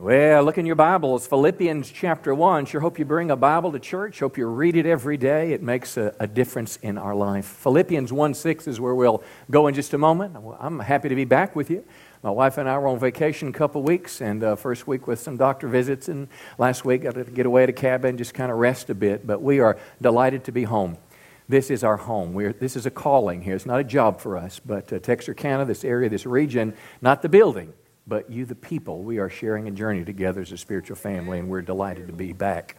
Well, look in your Bibles, Philippians chapter 1. Sure hope you bring a Bible to church. Hope you read it every day. It makes a, a, difference in our life. Philippians 1 6 is where we'll go in just a moment. I'm happy to be back with you. My wife and I were on vacation a couple weeks, and uh, first week with some doctor visits, and last week got to get away at a cabin, just kind of rest a bit. But we are delighted to be home. This is our home. We're, this is a calling here. It's not a job for us, but uh, Texarkana, this area, this region, not the building but you, the people, we are sharing a journey together as a spiritual family, and we're delighted to be back.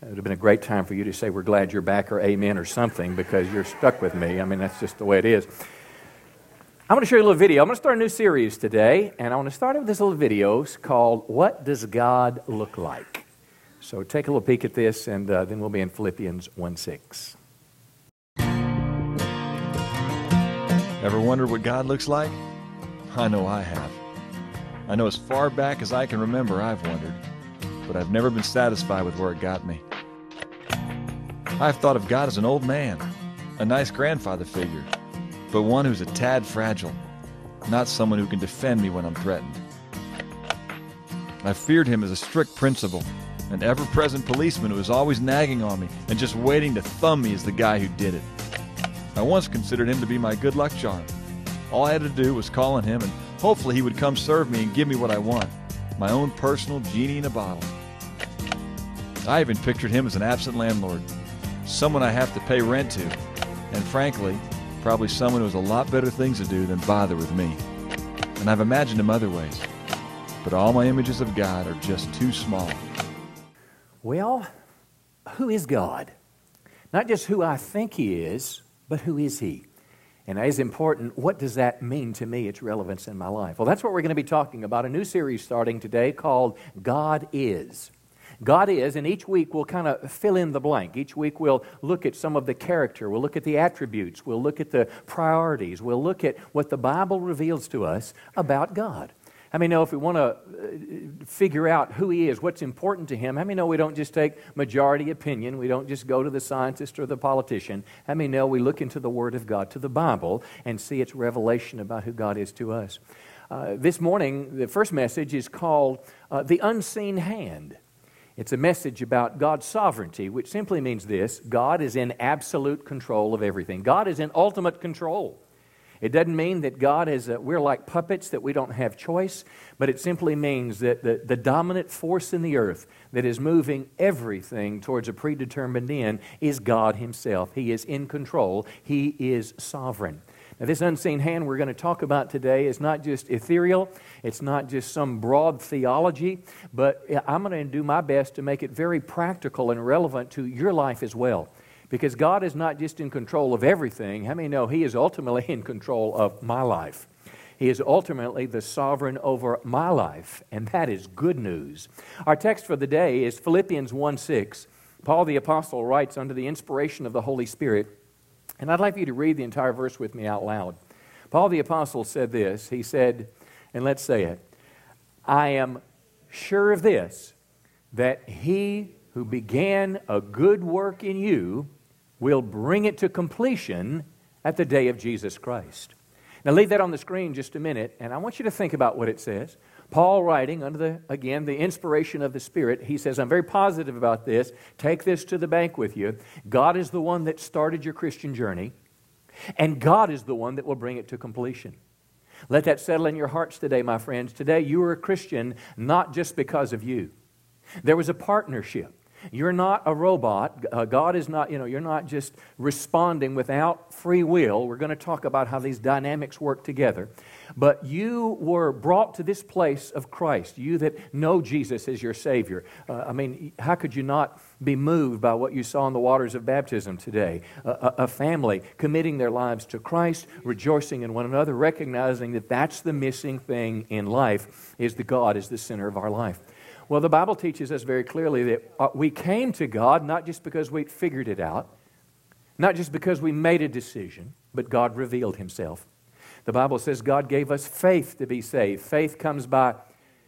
It would have been a great time for you to say, We're glad you're back, or Amen, or something, because you're stuck with me. I mean, that's just the way it is. I'm going to show you a little video. I'm going to start a new series today, and I want to start with this little video called What Does God Look Like? So take a little peek at this, and uh, then we'll be in Philippians 1 6. Ever wondered what God looks like? I know I have. I know as far back as I can remember, I've wondered, but I've never been satisfied with where it got me. I've thought of God as an old man, a nice grandfather figure, but one who's a tad fragile, not someone who can defend me when I'm threatened. I feared him as a strict principal, an ever present policeman who was always nagging on me and just waiting to thumb me as the guy who did it. I once considered him to be my good luck charm. All I had to do was call on him and Hopefully, he would come serve me and give me what I want my own personal genie in a bottle. I even pictured him as an absent landlord, someone I have to pay rent to, and frankly, probably someone who has a lot better things to do than bother with me. And I've imagined him other ways, but all my images of God are just too small. Well, who is God? Not just who I think He is, but who is He? And as important, what does that mean to me, its relevance in my life? Well, that's what we're going to be talking about. A new series starting today called God Is. God is, and each week we'll kind of fill in the blank. Each week we'll look at some of the character, we'll look at the attributes, we'll look at the priorities, we'll look at what the Bible reveals to us about God. How many know if we want to uh, figure out who he is, what's important to him, how many know we don't just take majority opinion, we don't just go to the scientist or the politician. How many know we look into the Word of God, to the Bible, and see its revelation about who God is to us? Uh, this morning, the first message is called uh, The Unseen Hand. It's a message about God's sovereignty, which simply means this God is in absolute control of everything, God is in ultimate control. It doesn't mean that God is, a, we're like puppets, that we don't have choice, but it simply means that the, the dominant force in the earth that is moving everything towards a predetermined end is God Himself. He is in control, He is sovereign. Now, this unseen hand we're going to talk about today is not just ethereal, it's not just some broad theology, but I'm going to do my best to make it very practical and relevant to your life as well. Because God is not just in control of everything. How many know He is ultimately in control of my life? He is ultimately the sovereign over my life, and that is good news. Our text for the day is Philippians 1 6. Paul the Apostle writes under the inspiration of the Holy Spirit, and I'd like you to read the entire verse with me out loud. Paul the Apostle said this He said, and let's say it I am sure of this, that he who began a good work in you will bring it to completion at the day of Jesus Christ. Now, leave that on the screen just a minute, and I want you to think about what it says. Paul, writing under the, again, the inspiration of the Spirit, he says, I'm very positive about this. Take this to the bank with you. God is the one that started your Christian journey, and God is the one that will bring it to completion. Let that settle in your hearts today, my friends. Today, you are a Christian not just because of you, there was a partnership. You're not a robot. Uh, God is not, you know, you're not just responding without free will. We're going to talk about how these dynamics work together. But you were brought to this place of Christ, you that know Jesus as your Savior. Uh, I mean, how could you not be moved by what you saw in the waters of baptism today? A, a family committing their lives to Christ, rejoicing in one another, recognizing that that's the missing thing in life, is that God is the center of our life. Well, the Bible teaches us very clearly that uh, we came to God not just because we figured it out, not just because we made a decision, but God revealed Himself. The Bible says God gave us faith to be saved. Faith comes by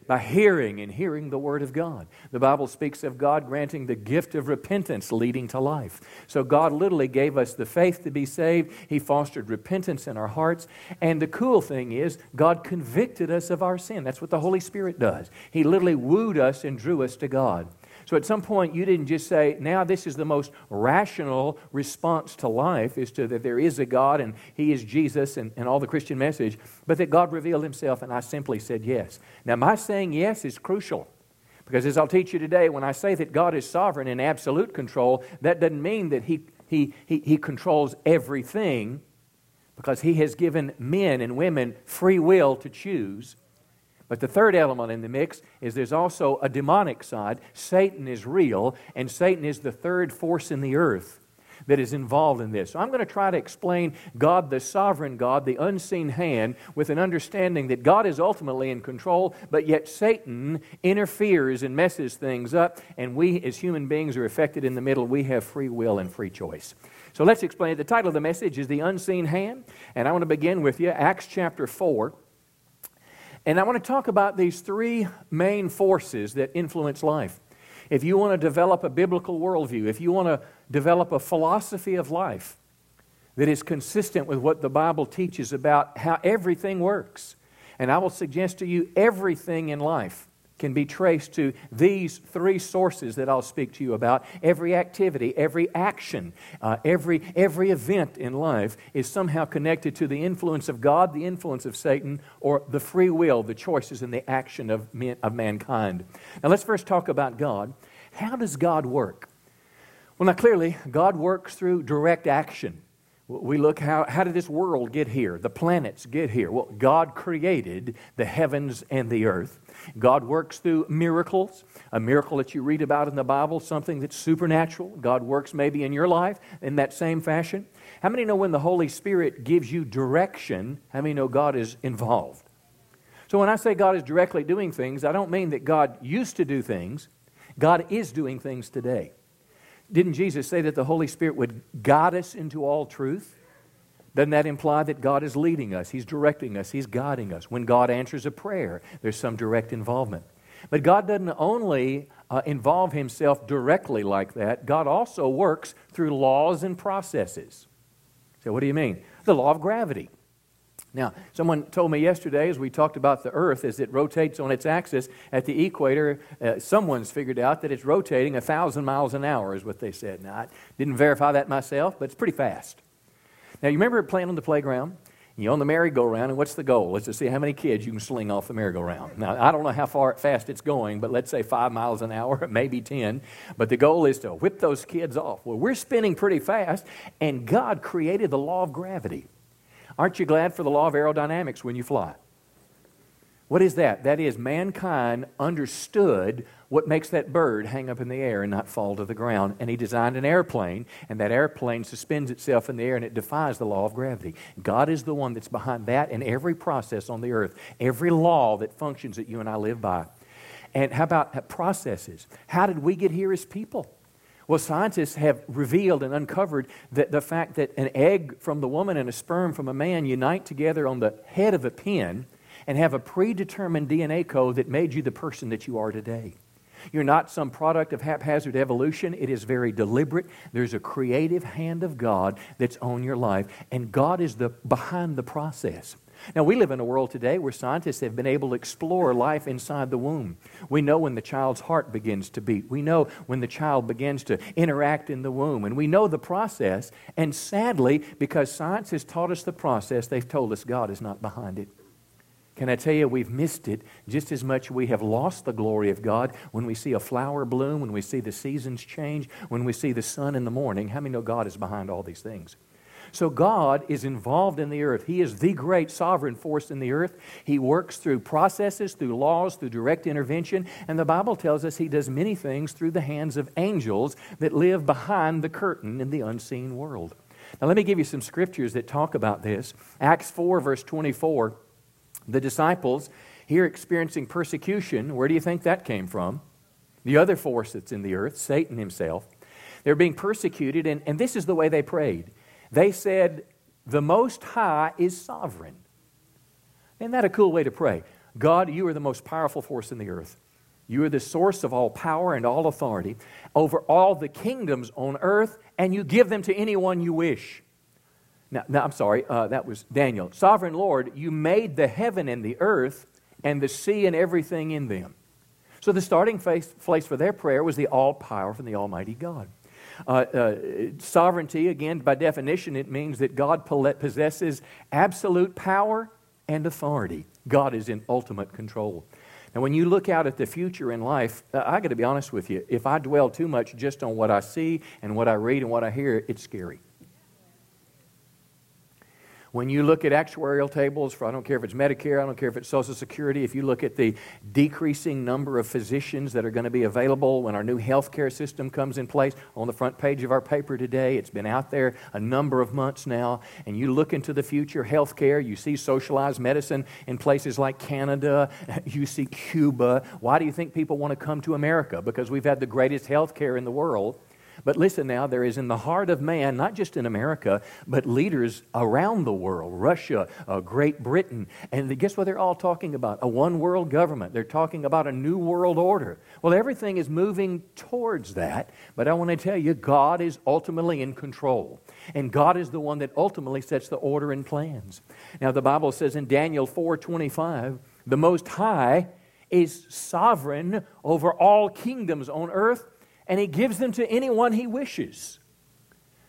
By hearing and hearing the Word of God. The Bible speaks of God granting the gift of repentance leading to life. So God literally gave us the faith to be saved. He fostered repentance in our hearts. And the cool thing is, God convicted us of our sin. That's what the Holy Spirit does. He literally wooed us and drew us to God. So at some point, you didn't just say, now this is the most rational response to life, is to that there is a God and He is Jesus and, and all the Christian message, but that God revealed Himself, and I simply said yes. Now, my saying yes is crucial. Because as I'll teach you today, when I say that God is sovereign and absolute control, that doesn't mean that He, he, he, he controls everything, because He has given men and women free will to choose. But the third element in the mix is there's also a demonic side. Satan is real, and Satan is the third force in the earth that is involved in this. So I'm going to try to explain God, the sovereign God, the unseen hand, with an understanding that God is ultimately in control, but yet Satan interferes and messes things up, and we as human beings are affected in the middle. We have free will and free choice. So let's explain it. The title of the message is The Unseen Hand, and I want to begin with you, Acts chapter 4. And I want to talk about these three main forces that influence life. If you want to develop a biblical worldview, if you want to develop a philosophy of life that is consistent with what the Bible teaches about how everything works, and I will suggest to you everything in life can be traced to these three sources that I'll speak to you about. Every activity, every action, uh, every, every event in life is somehow connected to the influence of God, the influence of Satan, or the free will, the choices and the action of, men, of mankind. Now, let's first talk about God. How does God work? Well, now clearly, God works through direct action. We look how, how did this world get here? The planets get here. Well, God created the heavens and the earth. God works through miracles, a miracle that you read about in the Bible, something that's supernatural. God works maybe in your life in that same fashion. How many know when the Holy Spirit gives you direction, how many know God is involved? So when I say God is directly doing things, I don't mean that God used to do things. God is doing things today. Didn't Jesus say that the Holy Spirit would guide us into all truth? Doesn't that imply that God is leading us? He's directing us, He's guiding us. When God answers a prayer, there's some direct involvement. But God doesn't only uh, involve Himself directly like that, God also works through laws and processes. So, what do you mean? The law of gravity. Now, someone told me yesterday as we talked about the Earth, as it rotates on its axis at the equator, uh, someone's figured out that it's rotating a 1,000 miles an hour, is what they said. Now, I didn't verify that myself, but it's pretty fast. Now, you remember playing on the playground? You're on the merry-go-round, and what's the goal? Is to see how many kids you can sling off the merry-go-round. Now, I don't know how far fast it's going, but let's say five miles an hour, maybe 10. But the goal is to whip those kids off. Well, we're spinning pretty fast, and God created the law of gravity. Aren't you glad for the law of aerodynamics when you fly? What is that? That is, mankind understood what makes that bird hang up in the air and not fall to the ground. And he designed an airplane, and that airplane suspends itself in the air and it defies the law of gravity. God is the one that's behind that and every process on the earth, every law that functions that you and I live by. And how about processes? How did we get here as people? Well, scientists have revealed and uncovered that the fact that an egg from the woman and a sperm from a man unite together on the head of a pin and have a predetermined DNA code that made you the person that you are today. You're not some product of haphazard evolution. It is very deliberate. There's a creative hand of God that's on your life, and God is the behind the process. Now, we live in a world today where scientists have been able to explore life inside the womb. We know when the child's heart begins to beat. We know when the child begins to interact in the womb. And we know the process. And sadly, because science has taught us the process, they've told us God is not behind it. Can I tell you, we've missed it just as much we have lost the glory of God when we see a flower bloom, when we see the seasons change, when we see the sun in the morning. How many know God is behind all these things? So God is involved in the earth. He is the great sovereign force in the earth. He works through processes, through laws, through direct intervention. And the Bible tells us He does many things through the hands of angels that live behind the curtain in the unseen world. Now, let me give you some scriptures that talk about this. Acts 4, verse 24. The disciples, here experiencing persecution, where do you think that came from? The other force that's in the earth, Satan himself. They're being persecuted, and, and this is the way they prayed. They said, The Most High is sovereign. Isn't that a cool way to pray? God, you are the most powerful force in the earth. You are the source of all power and all authority over all the kingdoms on earth, and you give them to anyone you wish. Now, I'm sorry, uh, that was Daniel. Sovereign Lord, you made the heaven and the earth and the sea and everything in them. So the starting place, place for their prayer was the all powerful and the Almighty God. Uh, uh, sovereignty, again, by definition, it means that God possesses absolute power and authority. God is in ultimate control. Now, when you look out at the future in life, uh, I got to be honest with you. If I dwell too much just on what I see and what I read and what I hear, it's scary. When you look at actuarial tables for, I don't care if it's Medicare, I don't care if it's Social Security, if you look at the decreasing number of physicians that are going to be available when our new health care system comes in place, on the front page of our paper today, it's been out there a number of months now, and you look into the future health care, you see socialized medicine in places like Canada, you see Cuba. Why do you think people want to come to America? Because we've had the greatest health care in the world. But listen now, there is in the heart of man, not just in America, but leaders around the world Russia, uh, Great Britain. And guess what they're all talking about? A one world government. They're talking about a new world order. Well, everything is moving towards that. But I want to tell you, God is ultimately in control. And God is the one that ultimately sets the order and plans. Now, the Bible says in Daniel 4 25, the Most High is sovereign over all kingdoms on earth and he gives them to anyone he wishes.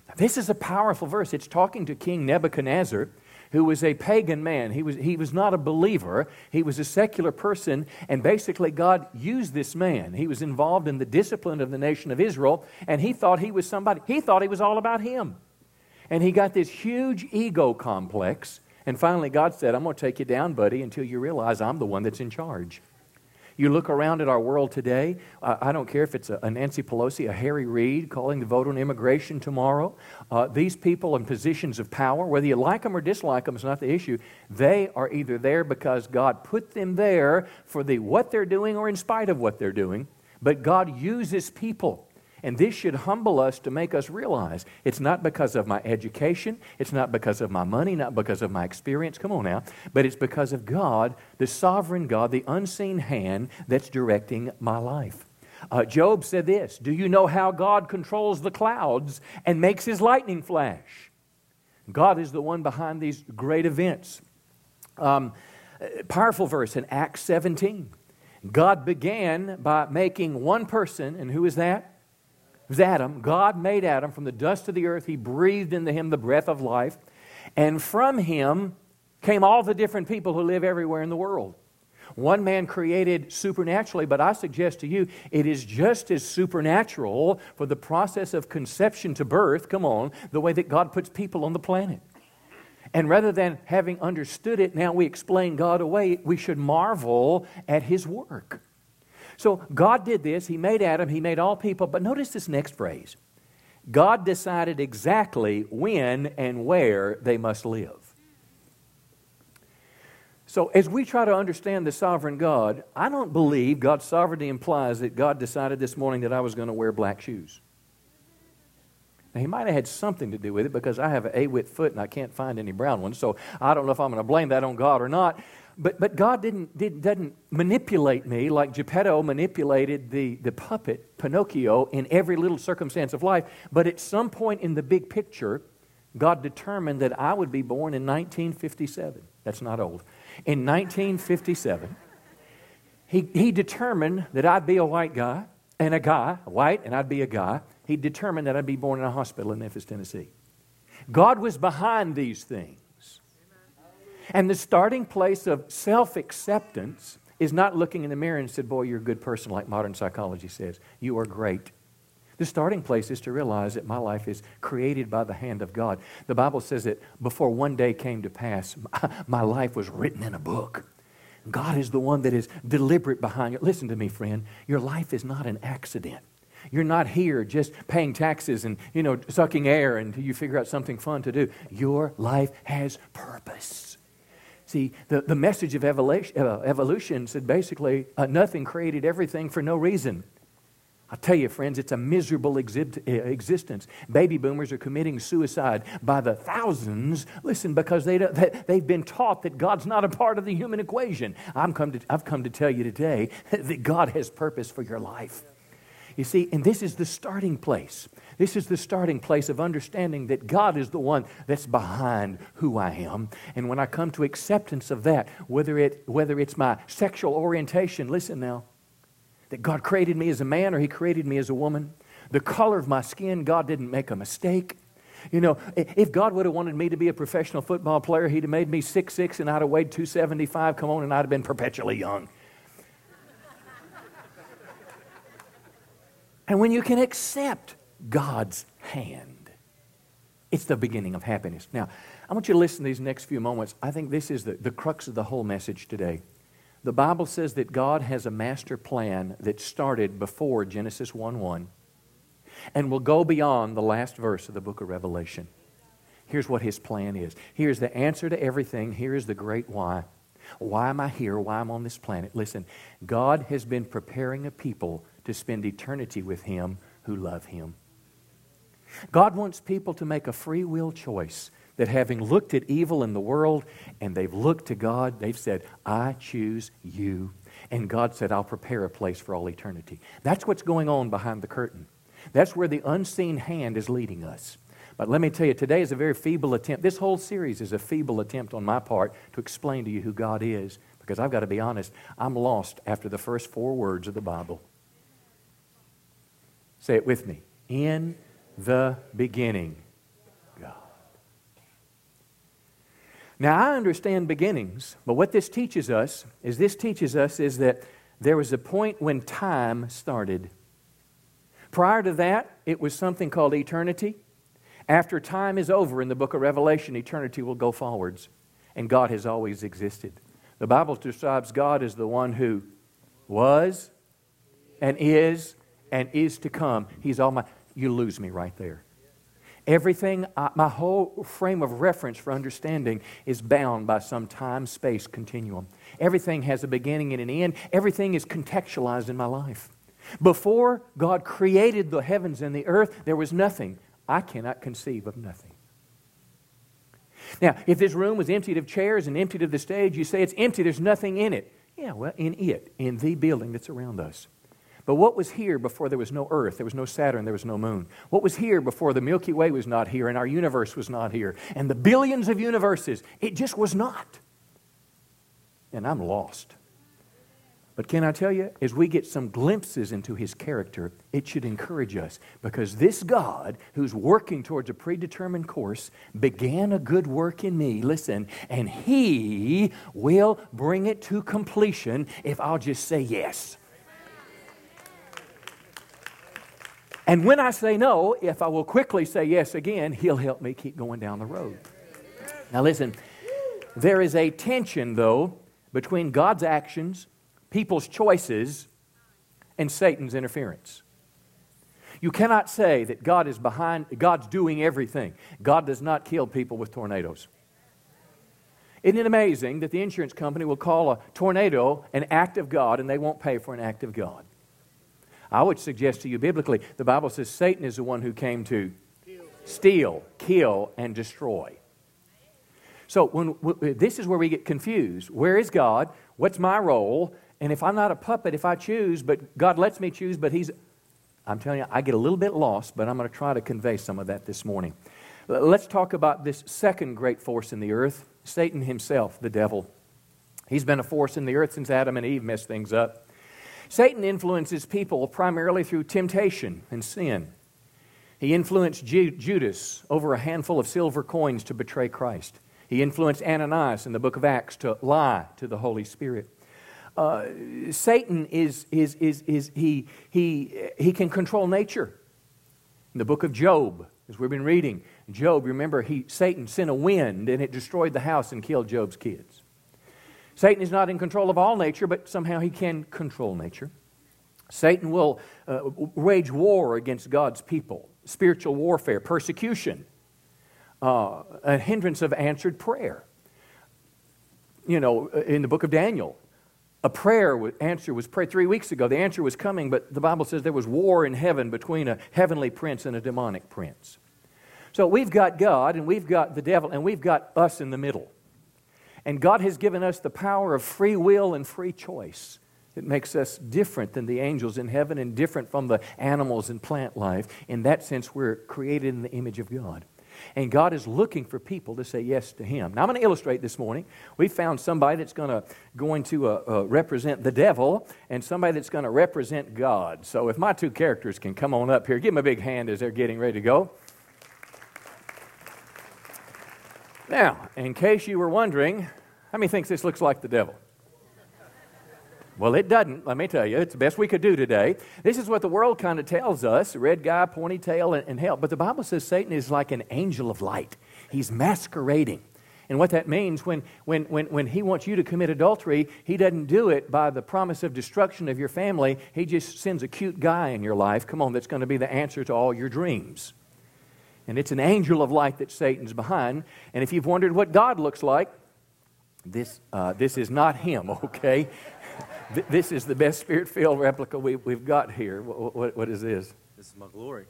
Now, this is a powerful verse. It's talking to King Nebuchadnezzar, who was a pagan man. He was, he was not a believer, he was a secular person, and basically, God used this man. He was involved in the discipline of the nation of Israel, and he thought he was somebody, he thought he was all about him. And he got this huge ego complex. And finally, God said, I'm going to take you down, buddy, until you realize I'm the one that's in charge. You look around at our world today, uh, I don't care if it's a, a, Nancy Pelosi, a Harry Reid calling the vote on immigration tomorrow. Uh, these people in positions of power, whether you like them or dislike them, is not the issue. They are either there because God put them there for the what they're doing or in spite of what they're doing. But God uses people and this should humble us to make us realize it's not because of my education, it's not because of my money, not because of my experience, come on now, but it's because of God, the sovereign God, the unseen hand that's directing my life. Uh, Job said this Do you know how God controls the clouds and makes his lightning flash? God is the one behind these great events. Um, powerful verse in Acts 17. God began by making one person, and who is that? Was Adam. God made Adam from the dust of the earth. He breathed into him the breath of life. And from him came all the different people who live everywhere in the world. One man created supernaturally, but I suggest to you it is just as supernatural for the process of conception to birth, come on, the way that God puts people on the planet. And rather than having understood it, now we explain God away, we should marvel at his work. So God did this. He made Adam, He made all people. But notice this next phrase God decided exactly when and where they must live. So, as we try to understand the sovereign God, I don't believe God's sovereignty implies that God decided this morning that I was going to wear black shoes. Now, he might have had something to do with it because I have an A wit foot and I can't find any brown ones. So, I don't know if I'm going to blame that on God or not. But, but God didn't, did, doesn't manipulate me like Geppetto manipulated the, the puppet, Pinocchio, in every little circumstance of life. But at some point in the big picture, God determined that I would be born in 1957. That's not old. In 1957, he, he determined that I'd be a white guy and a guy, white, and I'd be a guy. He determined that I'd be born in a hospital in Memphis, Tennessee. God was behind these things. And the starting place of self acceptance is not looking in the mirror and said, Boy, you're a good person, like modern psychology says. You are great. The starting place is to realize that my life is created by the hand of God. The Bible says that before one day came to pass, my life was written in a book. God is the one that is deliberate behind it. Listen to me, friend. Your life is not an accident. You're not here just paying taxes and, you know, sucking air until you figure out something fun to do. Your life has purpose. See, the, the message of evolution, uh, evolution said basically uh, nothing created everything for no reason. I tell you, friends, it's a miserable eh, existence. Baby boomers are committing suicide by the thousands. Listen, because they, they've been taught that God's not a part of the human equation. I'm come to, I've come to tell you today that God has purpose for your life. You see, and this is the starting place. This is the starting place of understanding that God is the one that's behind who I am. And when I come to acceptance of that, whether, it, whether it's my sexual orientation, listen now, that God created me as a man or He created me as a woman. The color of my skin, God didn't make a mistake. You know, if God would have wanted me to be a professional football player, He'd have made me 6'6 and I'd have weighed 275. Come on, and I'd have been perpetually young. And when you can accept God's hand, it's the beginning of happiness. Now, I want you to listen to these next few moments. I think this is the, the crux of the whole message today. The Bible says that God has a master plan that started before Genesis 1 1 and will go beyond the last verse of the book of Revelation. Here's what his plan is. Here's the answer to everything. Here's the great why. Why am I here? Why am I on this planet? Listen, God has been preparing a people to spend eternity with him who love him. God wants people to make a free will choice that having looked at evil in the world and they've looked to God, they've said, I choose you. And God said, I'll prepare a place for all eternity. That's what's going on behind the curtain. That's where the unseen hand is leading us. But let me tell you, today is a very feeble attempt. This whole series is a feeble attempt on my part to explain to you who God is. Because I've got to be honest, I'm lost after the first four words of the Bible. Say it with me. In the beginning God. Now, I understand beginnings, but what this teaches us is this teaches us is that there was a point when time started. Prior to that, it was something called eternity. After time is over in the book of Revelation, eternity will go forwards, and God has always existed. The Bible describes God as the one who was and is and is to come. He's all my. You lose me right there. Everything, uh, my whole frame of reference for understanding is bound by some time space continuum. Everything has a beginning and an end. Everything is contextualized in my life. Before God created the heavens and the earth, there was nothing. I cannot conceive of nothing. Now, if this room was emptied of chairs and emptied of the stage, you say it's empty, there's nothing in it. Yeah, well, in it, in the building that's around us. But what was here before there was no earth, there was no Saturn, there was no moon? What was here before the Milky Way was not here and our universe was not here and the billions of universes? It just was not. And I'm lost. But can I tell you, as we get some glimpses into his character, it should encourage us because this God, who's working towards a predetermined course, began a good work in me, listen, and he will bring it to completion if I'll just say yes. And when I say no, if I will quickly say yes again, He'll help me keep going down the road. Now, listen, there is a tension, though, between God's actions, people's choices, and Satan's interference. You cannot say that God is behind, God's doing everything. God does not kill people with tornadoes. Isn't it amazing that the insurance company will call a tornado an act of God and they won't pay for an act of God? I would suggest to you biblically, the Bible says Satan is the one who came to steal, kill, and destroy. So when, this is where we get confused. Where is God? What's my role? And if I'm not a puppet, if I choose, but God lets me choose, but He's, I'm telling you, I get a little bit lost, but I'm going to try to convey some of that this morning. Let's talk about this second great force in the earth Satan himself, the devil. He's been a force in the earth since Adam and Eve messed things up. Satan influences people primarily through temptation and sin. He influenced Judas over a handful of silver coins to betray Christ. He influenced Ananias in the book of Acts to lie to the Holy Spirit. Uh, Satan is, is, is, is he, he, he can control nature. In the book of Job, as we've been reading, Job, remember, he, Satan sent a wind and it destroyed the house and killed Job's kids. Satan is not in control of all nature, but somehow he can control nature. Satan will uh, wage war against God's people, spiritual warfare, persecution, uh, a hindrance of answered prayer. You know, uh, in the book of Daniel, a prayer answer was prayed three weeks ago. The answer was coming, but the Bible says there was war in heaven between a heavenly prince and a demonic prince. So we've got God and we've got the devil and we've got us in the middle. And God has given us the power of free will and free choice. It makes us different than the angels in heaven and different from the animals in plant life. In that sense, we're created in the image of God. And God is looking for people to say yes to Him. Now, I'm going to illustrate this morning. We found somebody that's going to, going to uh, uh, represent the devil and somebody that's going to represent God. So, if my two characters can come on up here, give them a big hand as they're getting ready to go. Now, in case you were wondering, how many thinks this looks like the devil? Well, it doesn't, let me tell you. It's the best we could do today. This is what the world kind of tells us red guy, pointy tail, and, and hell. But the Bible says Satan is like an angel of light, he's masquerading. And what that means, when, when, when, when he wants you to commit adultery, he doesn't do it by the promise of destruction of your family. He just sends a cute guy in your life, come on, that's going to be the answer to all your dreams. And it's an angel of light that Satan's behind. And if you've wondered what God looks like, this, uh, this is not him, okay? this is the best spirit filled replica we, we've got here. What, what, what is this? This is my glory.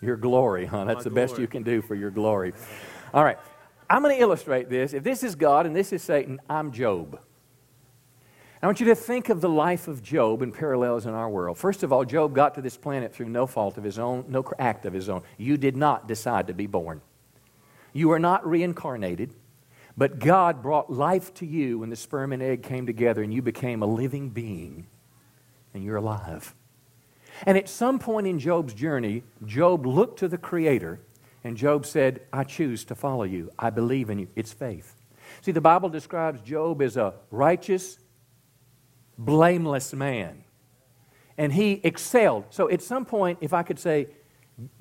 Your glory, huh? That's the best you can do for your glory. All right. I'm going to illustrate this. If this is God and this is Satan, I'm Job. I want you to think of the life of Job in parallels in our world. First of all, Job got to this planet through no fault of his own, no act of his own. You did not decide to be born. You are not reincarnated. But God brought life to you when the sperm and egg came together and you became a living being and you're alive. And at some point in Job's journey, Job looked to the Creator and Job said, I choose to follow you. I believe in you. It's faith. See, the Bible describes Job as a righteous, blameless man. And he excelled. So at some point, if I could say,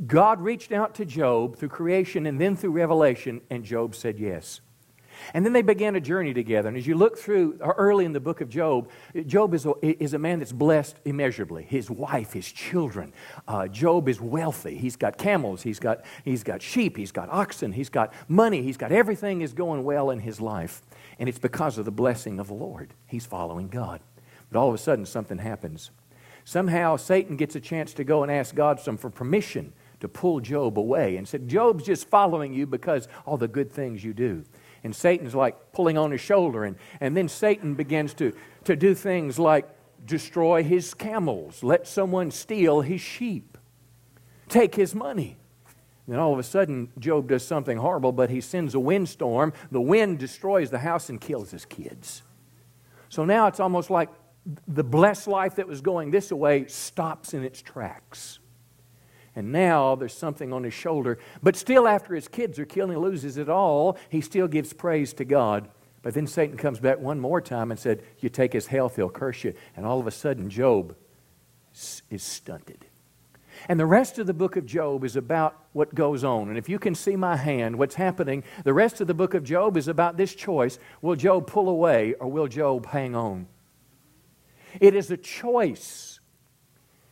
God reached out to Job through creation and then through revelation, and Job said yes. And then they began a journey together. And as you look through uh, early in the book of Job, Job is a, is a man that's blessed immeasurably. His wife, his children. Uh, Job is wealthy. He's got camels, he's got, he's got sheep, he's got oxen, he's got money, he's got everything is going well in his life. And it's because of the blessing of the Lord. He's following God. But all of a sudden, something happens. Somehow, Satan gets a chance to go and ask God some for permission to pull Job away and said, Job's just following you because all the good things you do and Satan's like pulling on his shoulder. And, and then Satan begins to, to do things like destroy his camels, let someone steal his sheep, take his money. Then all of a sudden, Job does something horrible, but he sends a windstorm. The wind destroys the house and kills his kids. So now it's almost like the blessed life that was going this way stops in its tracks. And now there's something on his shoulder. But still, after his kids are killed and he loses it all, he still gives praise to God. But then Satan comes back one more time and said, You take his health, he'll curse you. And all of a sudden, Job is stunted. And the rest of the book of Job is about what goes on. And if you can see my hand, what's happening, the rest of the book of Job is about this choice will Job pull away or will Job hang on? It is a choice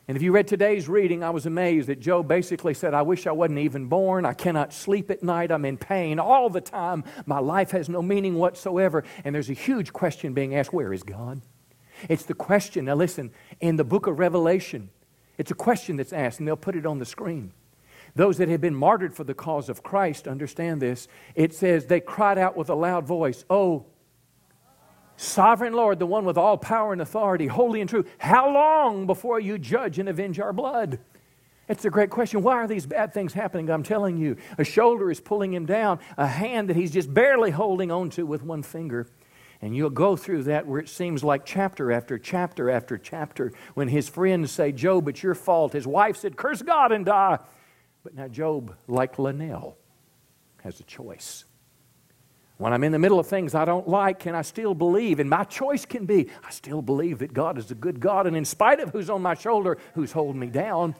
and if you read today's reading, I was amazed that Job basically said, I wish I wasn't even born. I cannot sleep at night. I'm in pain all the time. My life has no meaning whatsoever. And there's a huge question being asked where is God? It's the question, now listen, in the book of Revelation, it's a question that's asked, and they'll put it on the screen. Those that have been martyred for the cause of Christ understand this. It says, They cried out with a loud voice, Oh, Sovereign Lord, the one with all power and authority, holy and true, how long before you judge and avenge our blood? It's a great question. Why are these bad things happening? I'm telling you. A shoulder is pulling him down, a hand that he's just barely holding onto with one finger. And you'll go through that where it seems like chapter after chapter after chapter when his friends say, Job, it's your fault. His wife said, Curse God and die. But now Job, like Linnell, has a choice. When I'm in the middle of things I don't like, can I still believe? And my choice can be I still believe that God is a good God, and in spite of who's on my shoulder, who's holding me down.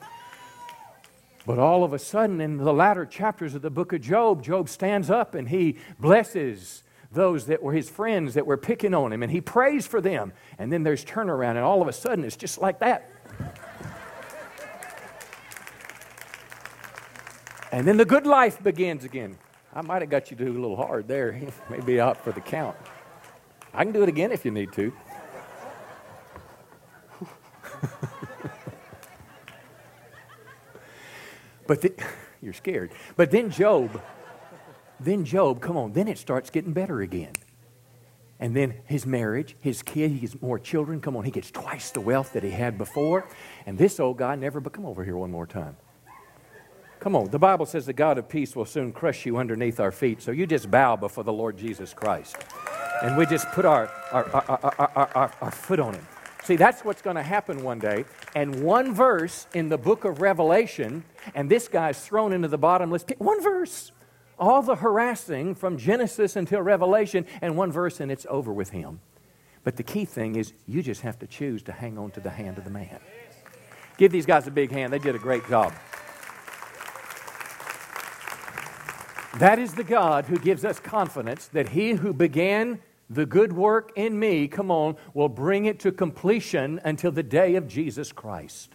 But all of a sudden, in the latter chapters of the book of Job, Job stands up and he blesses those that were his friends that were picking on him, and he prays for them. And then there's turnaround, and all of a sudden, it's just like that. And then the good life begins again. I might have got you to do a little hard there. Maybe out for the count. I can do it again if you need to. but the, you're scared. But then Job, then Job, come on, then it starts getting better again. And then his marriage, his kid, he gets more children. Come on, he gets twice the wealth that he had before. And this old guy never, but come over here one more time. Come on, the Bible says the God of peace will soon crush you underneath our feet. So you just bow before the Lord Jesus Christ. And we just put our, our, our, our, foot on him. See, that's what's going to happen one day. And one verse in the book of Revelation, and this guy's thrown into the bottomless pit. One verse all the harassing from Genesis until Revelation, and one verse and it's over with him. But the key thing is you just have to choose to hang on to the hand of the man. Give these guys a big hand. They did a great job. That is the God who gives us confidence that he who began the good work in me, come on, will bring it to completion until the day of Jesus Christ.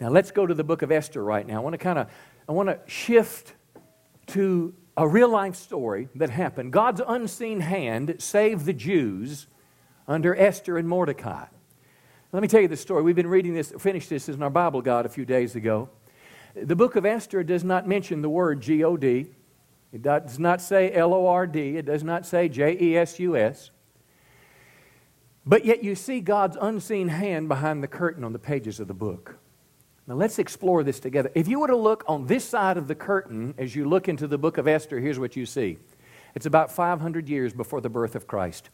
Now let's go to the book of Esther right now. I want to kind of I want to shift to a real life story that happened. God's unseen hand saved the Jews under Esther and Mordecai. Let me tell you the story. We've been reading this, finished this in our Bible God a few days ago. The book of Esther does not mention the word G O D. It does not say L O R D. It does not say J E S U S. But yet you see God's unseen hand behind the curtain on the pages of the book. Now let's explore this together. If you were to look on this side of the curtain as you look into the book of Esther, here's what you see. It's about 500 years before the birth of Christ.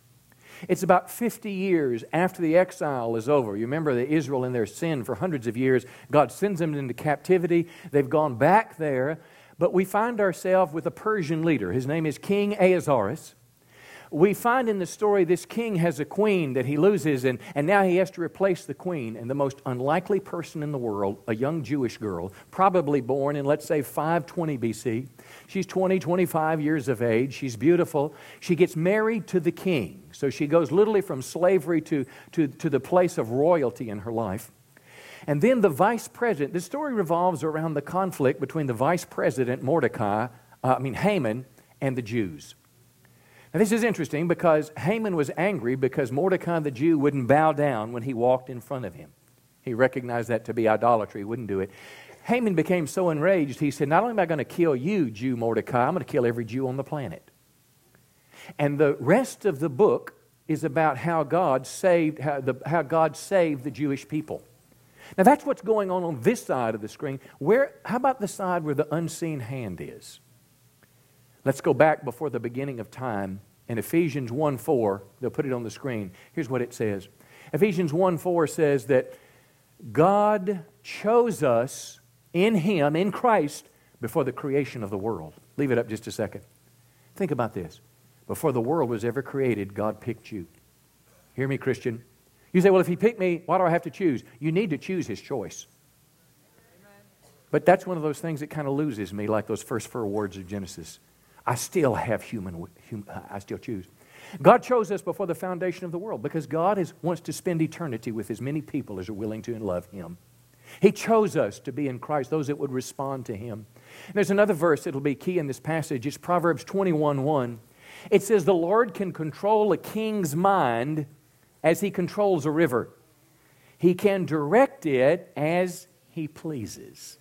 It's about 50 years after the exile is over. You remember that Israel in their sin for hundreds of years, God sends them into captivity. They've gone back there, but we find ourselves with a Persian leader. His name is King Ahasuerus we find in the story this king has a queen that he loses, and, and now he has to replace the queen. And the most unlikely person in the world, a young Jewish girl, probably born in, let's say, 520 BC. She's 20, 25 years of age. She's beautiful. She gets married to the king. So she goes literally from slavery to, to, to the place of royalty in her life. And then the vice president, the story revolves around the conflict between the vice president, Mordecai, uh, I mean, Haman, and the Jews. Now, this is interesting because Haman was angry because Mordecai the Jew wouldn't bow down when he walked in front of him. He recognized that to be idolatry, he wouldn't do it. Haman became so enraged, he said, Not only am I going to kill you, Jew Mordecai, I'm going to kill every Jew on the planet. And the rest of the book is about how God saved, how, the, how God saved the Jewish people. Now, that's what's going on on this side of the screen. Where, how about the side where the unseen hand is? Let's go back before the beginning of time. In Ephesians 1 4, they'll put it on the screen. Here's what it says Ephesians 1 4 says that God chose us in Him, in Christ, before the creation of the world. Leave it up just a second. Think about this. Before the world was ever created, God picked you. Hear me, Christian. You say, well, if He picked me, why do I have to choose? You need to choose His choice. But that's one of those things that kind of loses me, like those first four words of Genesis. I still have human, hum, I still choose. God chose us before the foundation of the world because God is, wants to spend eternity with as many people as are willing to and love Him. He chose us to be in Christ, those that would respond to Him. And there's another verse that'll be key in this passage. It's Proverbs 21 1. It says, The Lord can control a king's mind as He controls a river, He can direct it as He pleases.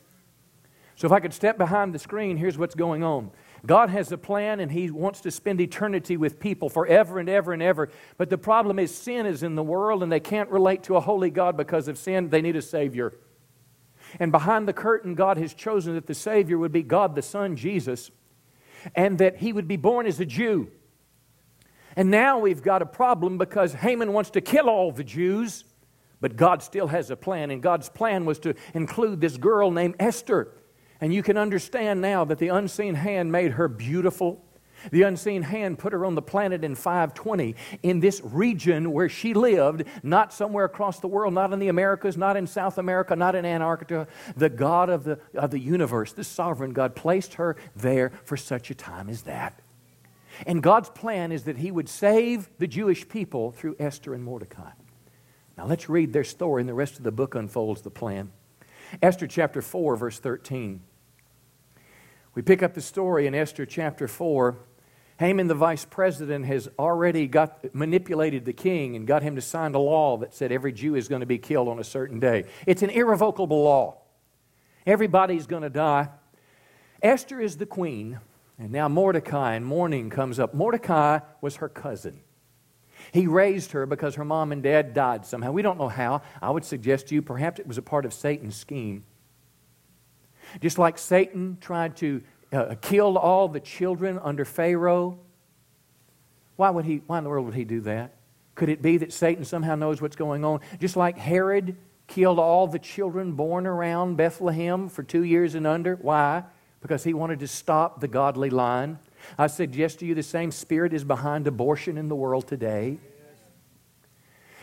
So if I could step behind the screen, here's what's going on. God has a plan and He wants to spend eternity with people forever and ever and ever. But the problem is sin is in the world and they can't relate to a holy God because of sin. They need a Savior. And behind the curtain, God has chosen that the Savior would be God the Son, Jesus, and that He would be born as a Jew. And now we've got a problem because Haman wants to kill all the Jews, but God still has a plan. And God's plan was to include this girl named Esther. And you can understand now that the unseen hand made her beautiful. The unseen hand put her on the planet in 520 in this region where she lived, not somewhere across the world, not in the Americas, not in South America, not in Antarctica. The God of the, of the universe, the sovereign God, placed her there for such a time as that. And God's plan is that He would save the Jewish people through Esther and Mordecai. Now let's read their story, and the rest of the book unfolds the plan. Esther chapter 4, verse 13. We pick up the story in Esther chapter 4. Haman, the vice president, has already got manipulated the king and got him to sign a law that said every Jew is going to be killed on a certain day. It's an irrevocable law. Everybody's going to die. Esther is the queen, and now Mordecai in mourning comes up. Mordecai was her cousin. He raised her because her mom and dad died somehow. We don't know how. I would suggest to you perhaps it was a part of Satan's scheme. Just like Satan tried to uh, kill all the children under Pharaoh. Why, would he, why in the world would he do that? Could it be that Satan somehow knows what's going on? Just like Herod killed all the children born around Bethlehem for two years and under. Why? Because he wanted to stop the godly line. I suggest to you the same spirit is behind abortion in the world today.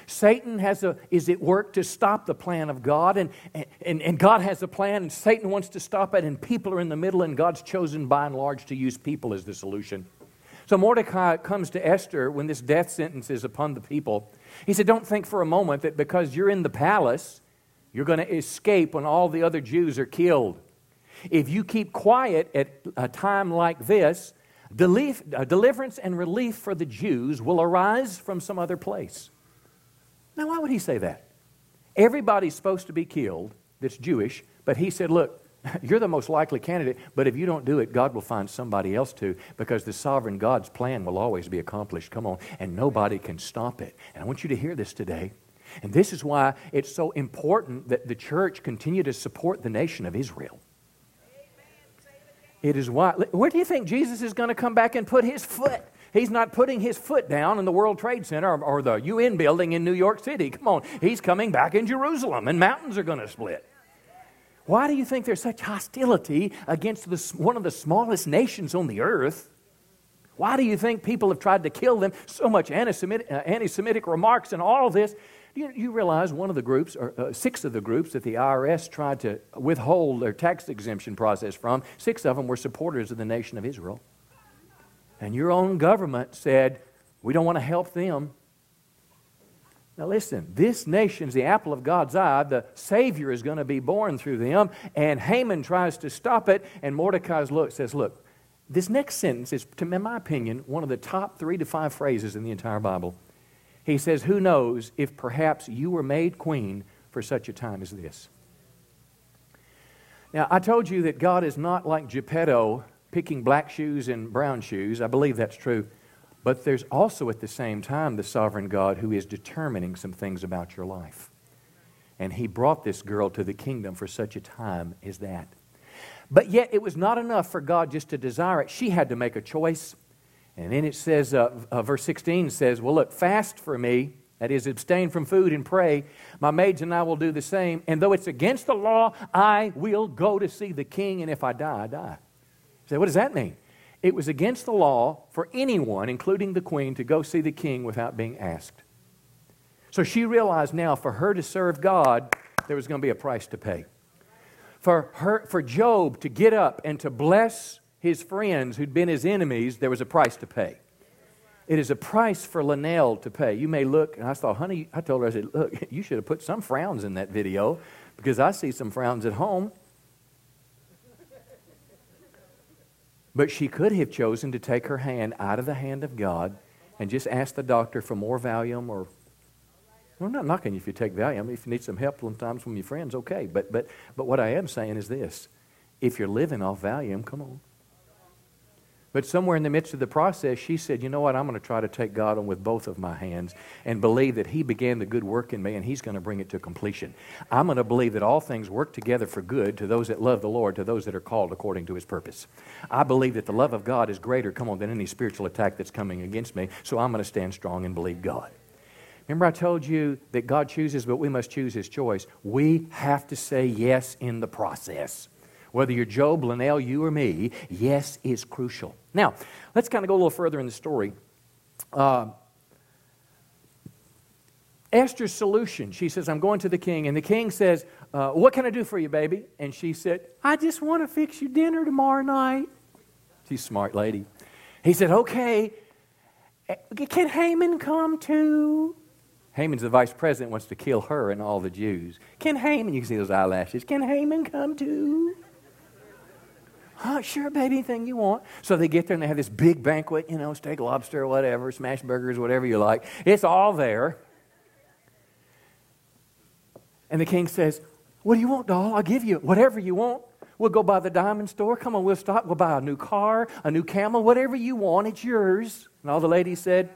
Satan has a, is at work to stop the plan of God, and, and, and God has a plan, and Satan wants to stop it, and people are in the middle, and God's chosen by and large to use people as the solution. So Mordecai comes to Esther when this death sentence is upon the people. He said, Don't think for a moment that because you're in the palace, you're going to escape when all the other Jews are killed. If you keep quiet at a time like this, uh, deliverance and relief for the Jews will arise from some other place. Now, why would he say that? Everybody's supposed to be killed that's Jewish, but he said, Look, you're the most likely candidate, but if you don't do it, God will find somebody else to because the sovereign God's plan will always be accomplished. Come on, and nobody can stop it. And I want you to hear this today. And this is why it's so important that the church continue to support the nation of Israel. It is why. Where do you think Jesus is going to come back and put his foot? He's not putting his foot down in the World Trade Center or, or the UN building in New York City. Come on. He's coming back in Jerusalem, and mountains are going to split. Why do you think there's such hostility against the, one of the smallest nations on the earth? Why do you think people have tried to kill them? So much anti Semitic, uh, remarks and all this. You, you realize one of the groups, or uh, six of the groups that the IRS tried to withhold their tax exemption process from, six of them were supporters of the nation of Israel. And your own government said, we don't want to help them. Now, listen, this nation's the apple of God's eye. The Savior is going to be born through them. And Haman tries to stop it. And Mordecai's look says, Look, this next sentence is, in my opinion, one of the top three to five phrases in the entire Bible. He says, Who knows if perhaps you were made queen for such a time as this? Now, I told you that God is not like Geppetto picking black shoes and brown shoes. I believe that's true. But there's also at the same time the sovereign God who is determining some things about your life. And he brought this girl to the kingdom for such a time as that. But yet, it was not enough for God just to desire it. She had to make a choice. And then it says, uh, uh, verse 16 says, Well, look, fast for me, that is, abstain from food and pray. My maids and I will do the same. And though it's against the law, I will go to see the king, and if I die, I die. You say, what does that mean? It was against the law for anyone, including the queen, to go see the king without being asked. So she realized now for her to serve God, there was going to be a price to pay. For, her, for Job to get up and to bless his friends who'd been his enemies, there was a price to pay. It is a price for Linnell to pay. You may look, and I thought, honey, I told her, I said, look, you should have put some frowns in that video because I see some frowns at home. But she could have chosen to take her hand out of the hand of God and just ask the doctor for more Valium or well, I'm not knocking you if you take Valium. If you need some help sometimes from your friends, okay. But, but, but what I am saying is this if you're living off Valium, come on. But somewhere in the midst of the process, she said, You know what? I'm going to try to take God on with both of my hands and believe that He began the good work in me and He's going to bring it to completion. I'm going to believe that all things work together for good to those that love the Lord, to those that are called according to His purpose. I believe that the love of God is greater, come on, than any spiritual attack that's coming against me. So I'm going to stand strong and believe God. Remember, I told you that God chooses, but we must choose His choice. We have to say yes in the process. Whether you're Job, Linnell, you, or me, yes is crucial. Now, let's kind of go a little further in the story. Uh, Esther's solution, she says, I'm going to the king. And the king says, uh, What can I do for you, baby? And she said, I just want to fix you dinner tomorrow night. She's a smart lady. He said, Okay, eh, can Haman come too? Haman's the vice president, wants to kill her and all the Jews. Can Haman, you can see those eyelashes, can Haman come too? Huh, sure, baby, anything you want. So they get there and they have this big banquet, you know, steak, lobster, whatever, smash burgers, whatever you like. It's all there. And the king says, What do you want, doll? I'll give you whatever you want. We'll go by the diamond store. Come on, we'll stop. We'll buy a new car, a new camel, whatever you want. It's yours. And all the ladies said,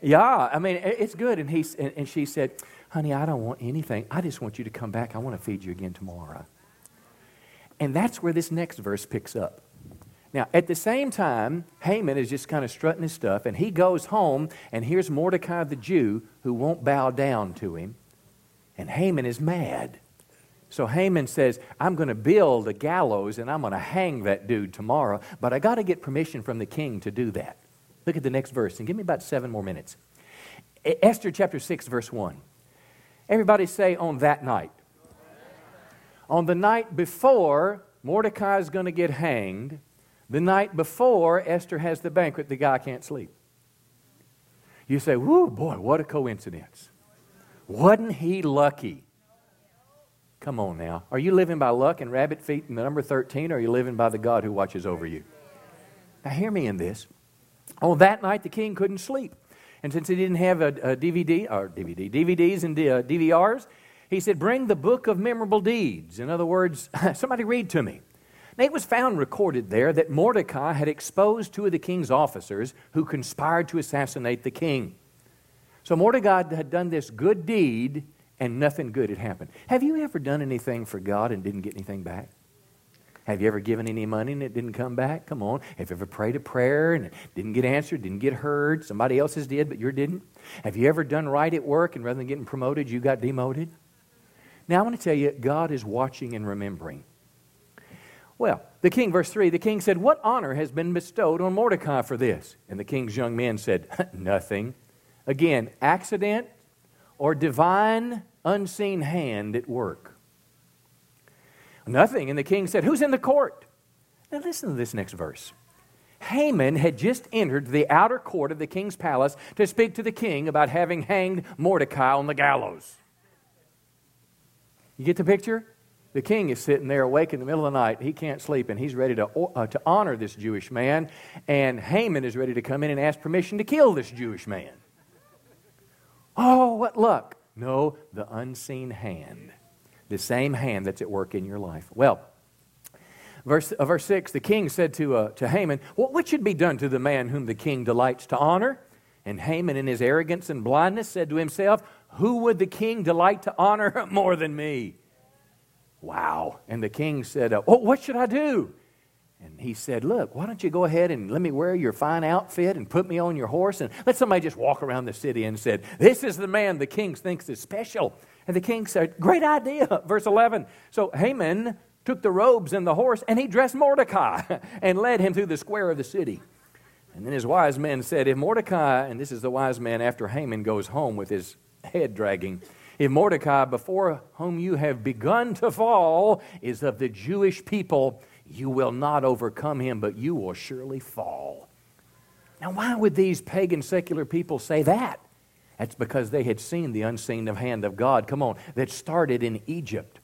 Yeah, I mean, it's good. And, he, and, and she said, Honey, I don't want anything. I just want you to come back. I want to feed you again tomorrow. And that's where this next verse picks up. Now, at the same time, Haman is just kind of strutting his stuff, and he goes home, and here's Mordecai the Jew who won't bow down to him. And Haman is mad. So Haman says, I'm going to build a gallows and I'm going to hang that dude tomorrow, but I got to get permission from the king to do that. Look at the next verse and give me about seven more minutes. Esther chapter 6, verse 1. Everybody say, on that night. On the night before Mordecai is going to get hanged, the night before Esther has the banquet, the guy can't sleep. You say, whoo, boy, what a coincidence. Wasn't he lucky? Come on now. Are you living by luck and rabbit feet in the number 13, or are you living by the God who watches over you? Now, hear me in this. On that night, the king couldn't sleep. And since he didn't have a, a DVD, or DVD, DVDs and uh, DVRs, he said, Bring the book of memorable deeds. In other words, somebody read to me. Now, it was found recorded there that Mordecai had exposed two of the king's officers who conspired to assassinate the king. So Mordecai had done this good deed and nothing good had happened. Have you ever done anything for God and didn't get anything back? Have you ever given any money and it didn't come back? Come on. Have you ever prayed a prayer and it didn't get answered, didn't get heard? Somebody else's did, but yours didn't? Have you ever done right at work and rather than getting promoted, you got demoted? Now, I want to tell you, God is watching and remembering. Well, the king, verse 3, the king said, What honor has been bestowed on Mordecai for this? And the king's young men said, Nothing. Again, accident or divine unseen hand at work. Nothing. And the king said, Who's in the court? Now listen to this next verse. Haman had just entered the outer court of the king's palace to speak to the king about having hanged Mordecai on the gallows. You get the picture? The king is sitting there awake in the middle of the night. He can't sleep, and he's ready to, uh, to honor this Jewish man. And Haman is ready to come in and ask permission to kill this Jewish man. Oh, what luck! No, the unseen hand. The same hand that's at work in your life. Well, verse, uh, verse 6 the king said to, uh, to Haman, well, What should be done to the man whom the king delights to honor? And Haman, in his arrogance and blindness, said to himself, Who would the king delight to honor more than me? Wow. And the king said, uh, Oh, what should I do? And he said, Look, why don't you go ahead and let me wear your fine outfit and put me on your horse and let somebody just walk around the city and said, This is the man the king thinks is special. And the king said, Great idea. Verse 11. So Haman took the robes and the horse and he dressed Mordecai and led him through the square of the city. And then his wise men said, If Mordecai, and this is the wise man after Haman goes home with his head dragging, if Mordecai, before whom you have begun to fall, is of the Jewish people, you will not overcome him, but you will surely fall. Now, why would these pagan secular people say that? That's because they had seen the unseen hand of God, come on, that started in Egypt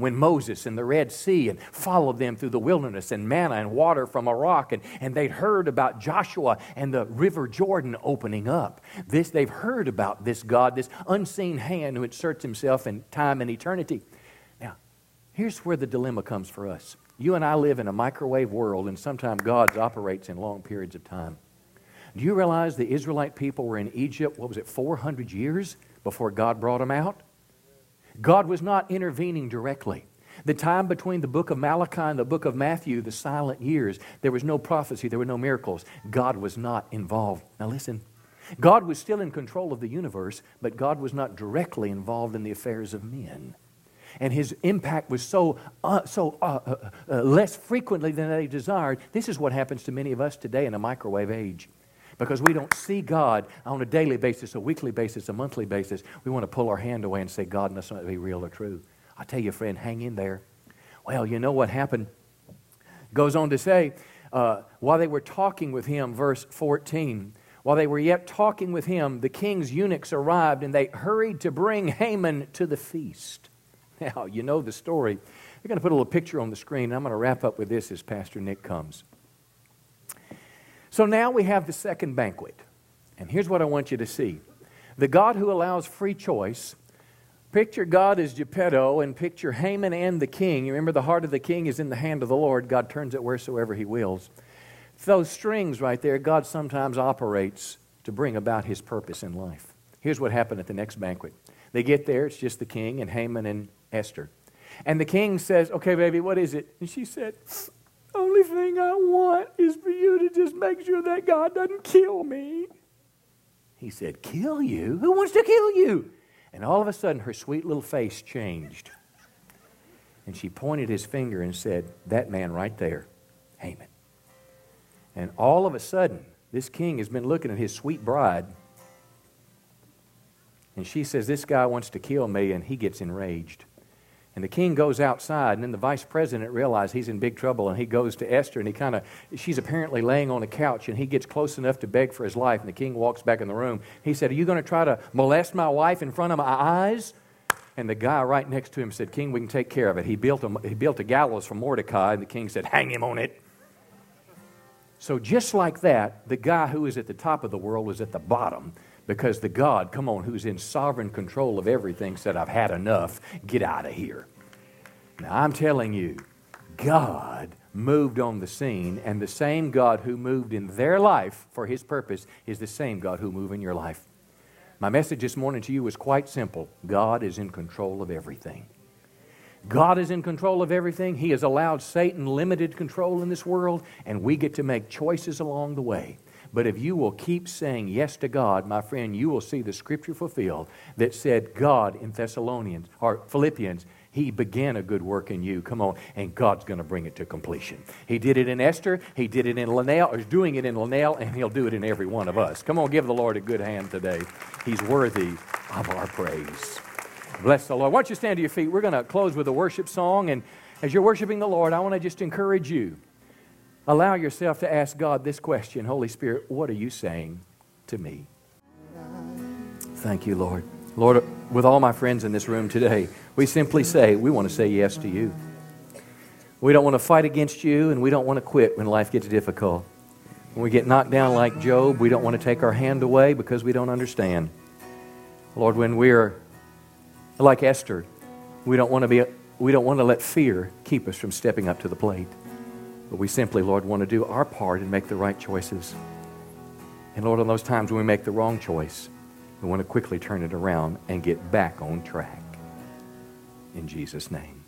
when Moses in the Red Sea and followed them through the wilderness and manna and water from a rock. And, and they'd heard about Joshua and the River Jordan opening up. This, they've heard about this God, this unseen hand who inserts himself in time and eternity. Now, here's where the dilemma comes for us. You and I live in a microwave world, and sometimes God operates in long periods of time. Do you realize the Israelite people were in Egypt, what was it, 400 years before God brought them out? God was not intervening directly. The time between the book of Malachi and the book of Matthew, the silent years, there was no prophecy, there were no miracles. God was not involved. Now listen, God was still in control of the universe, but God was not directly involved in the affairs of men and his impact was so, uh, so uh, uh, uh, less frequently than they desired. This is what happens to many of us today in a microwave age. Because we don't see God on a daily basis, a weekly basis, a monthly basis. We want to pull our hand away and say, God must not be real or true. I tell you, friend, hang in there. Well, you know what happened? Goes on to say, uh, while they were talking with him, verse 14, while they were yet talking with him, the king's eunuchs arrived and they hurried to bring Haman to the feast. Now, you know the story. They're going to put a little picture on the screen, and I'm going to wrap up with this as Pastor Nick comes. So now we have the second banquet. And here's what I want you to see the God who allows free choice Picture God as Geppetto and picture Haman and the king. You remember the heart of the king is in the hand of the Lord. God turns it wheresoever he wills. Those strings right there, God sometimes operates to bring about his purpose in life. Here's what happened at the next banquet. They get there, it's just the king and Haman and Esther. And the king says, Okay, baby, what is it? And she said, Only thing I want is for you to just make sure that God doesn't kill me. He said, Kill you? Who wants to kill you? And all of a sudden, her sweet little face changed. And she pointed his finger and said, That man right there, Haman. And all of a sudden, this king has been looking at his sweet bride. And she says, This guy wants to kill me. And he gets enraged. And the king goes outside, and then the vice president realizes he's in big trouble, and he goes to Esther, and he kind of, she's apparently laying on a couch, and he gets close enough to beg for his life, and the king walks back in the room. He said, Are you going to try to molest my wife in front of my eyes? And the guy right next to him said, King, we can take care of it. He built a, he built a gallows for Mordecai, and the king said, Hang him on it. So, just like that, the guy who is at the top of the world was at the bottom because the God, come on, who's in sovereign control of everything, said, I've had enough. Get out of here. Now, I'm telling you, God moved on the scene, and the same God who moved in their life for his purpose is the same God who moved in your life. My message this morning to you is quite simple God is in control of everything. God is in control of everything. He has allowed Satan limited control in this world, and we get to make choices along the way. But if you will keep saying yes to God, my friend, you will see the scripture fulfilled that said God in Thessalonians or Philippians, he began a good work in you. Come on, and God's going to bring it to completion. He did it in Esther, he did it in Linnell, he's doing it in Linnell, and he'll do it in every one of us. Come on, give the Lord a good hand today. He's worthy of our praise. Bless the Lord. Why don't you stand to your feet? We're going to close with a worship song, and as you're worshiping the Lord, I want to just encourage you allow yourself to ask God this question Holy Spirit, what are you saying to me? Thank you, Lord. Lord, with all my friends in this room today, we simply say, we want to say yes to you. We don't want to fight against you, and we don't want to quit when life gets difficult. When we get knocked down like Job, we don't want to take our hand away because we don't understand. Lord, when we're like Esther, we don't want to be we don't want to let fear keep us from stepping up to the plate. But we simply, Lord, want to do our part and make the right choices. And Lord, on those times when we make the wrong choice, we want to quickly turn it around and get back on track. In Jesus' name.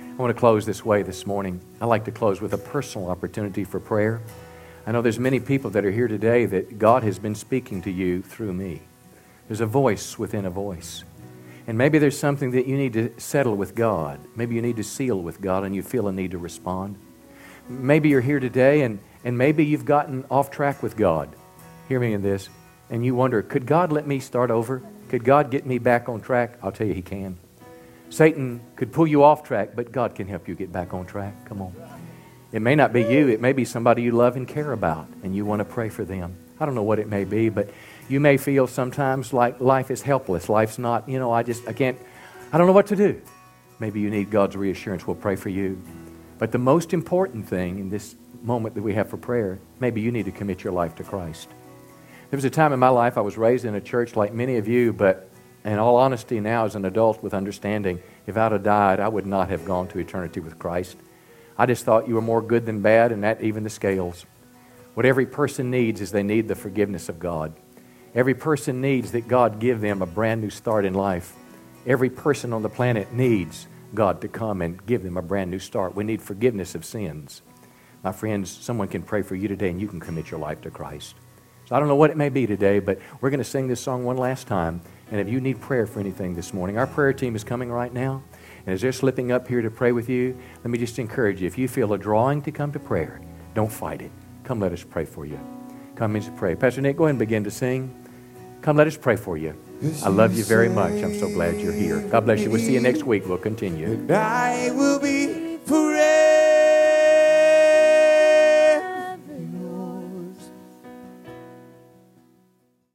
I want to close this way this morning. I like to close with a personal opportunity for prayer. I know there's many people that are here today that God has been speaking to you through me. There's a voice within a voice. And maybe there's something that you need to settle with God. Maybe you need to seal with God and you feel a need to respond. Maybe you're here today and, and maybe you've gotten off track with God. Hear me in this. And you wonder, could God let me start over? Could God get me back on track? I'll tell you, He can. Satan could pull you off track, but God can help you get back on track. Come on. It may not be you, it may be somebody you love and care about, and you want to pray for them. I don't know what it may be, but you may feel sometimes like life is helpless. Life's not, you know, I just, I can't, I don't know what to do. Maybe you need God's reassurance. We'll pray for you. But the most important thing in this moment that we have for prayer, maybe you need to commit your life to Christ. There was a time in my life I was raised in a church like many of you, but in all honesty, now as an adult with understanding, if I'd have died, I would not have gone to eternity with Christ. I just thought you were more good than bad, and that even the scales. What every person needs is they need the forgiveness of God. Every person needs that God give them a brand new start in life. Every person on the planet needs God to come and give them a brand new start. We need forgiveness of sins. My friends, someone can pray for you today and you can commit your life to Christ. So I don't know what it may be today, but we're going to sing this song one last time. And if you need prayer for anything this morning, our prayer team is coming right now. And as they're slipping up here to pray with you, let me just encourage you if you feel a drawing to come to prayer, don't fight it. Come, let us pray for you. Come and pray. Pastor Nick, go ahead and begin to sing. Come, let us pray for you. I love you very much. I'm so glad you're here. God bless you. We'll see you next week. We'll continue. I will be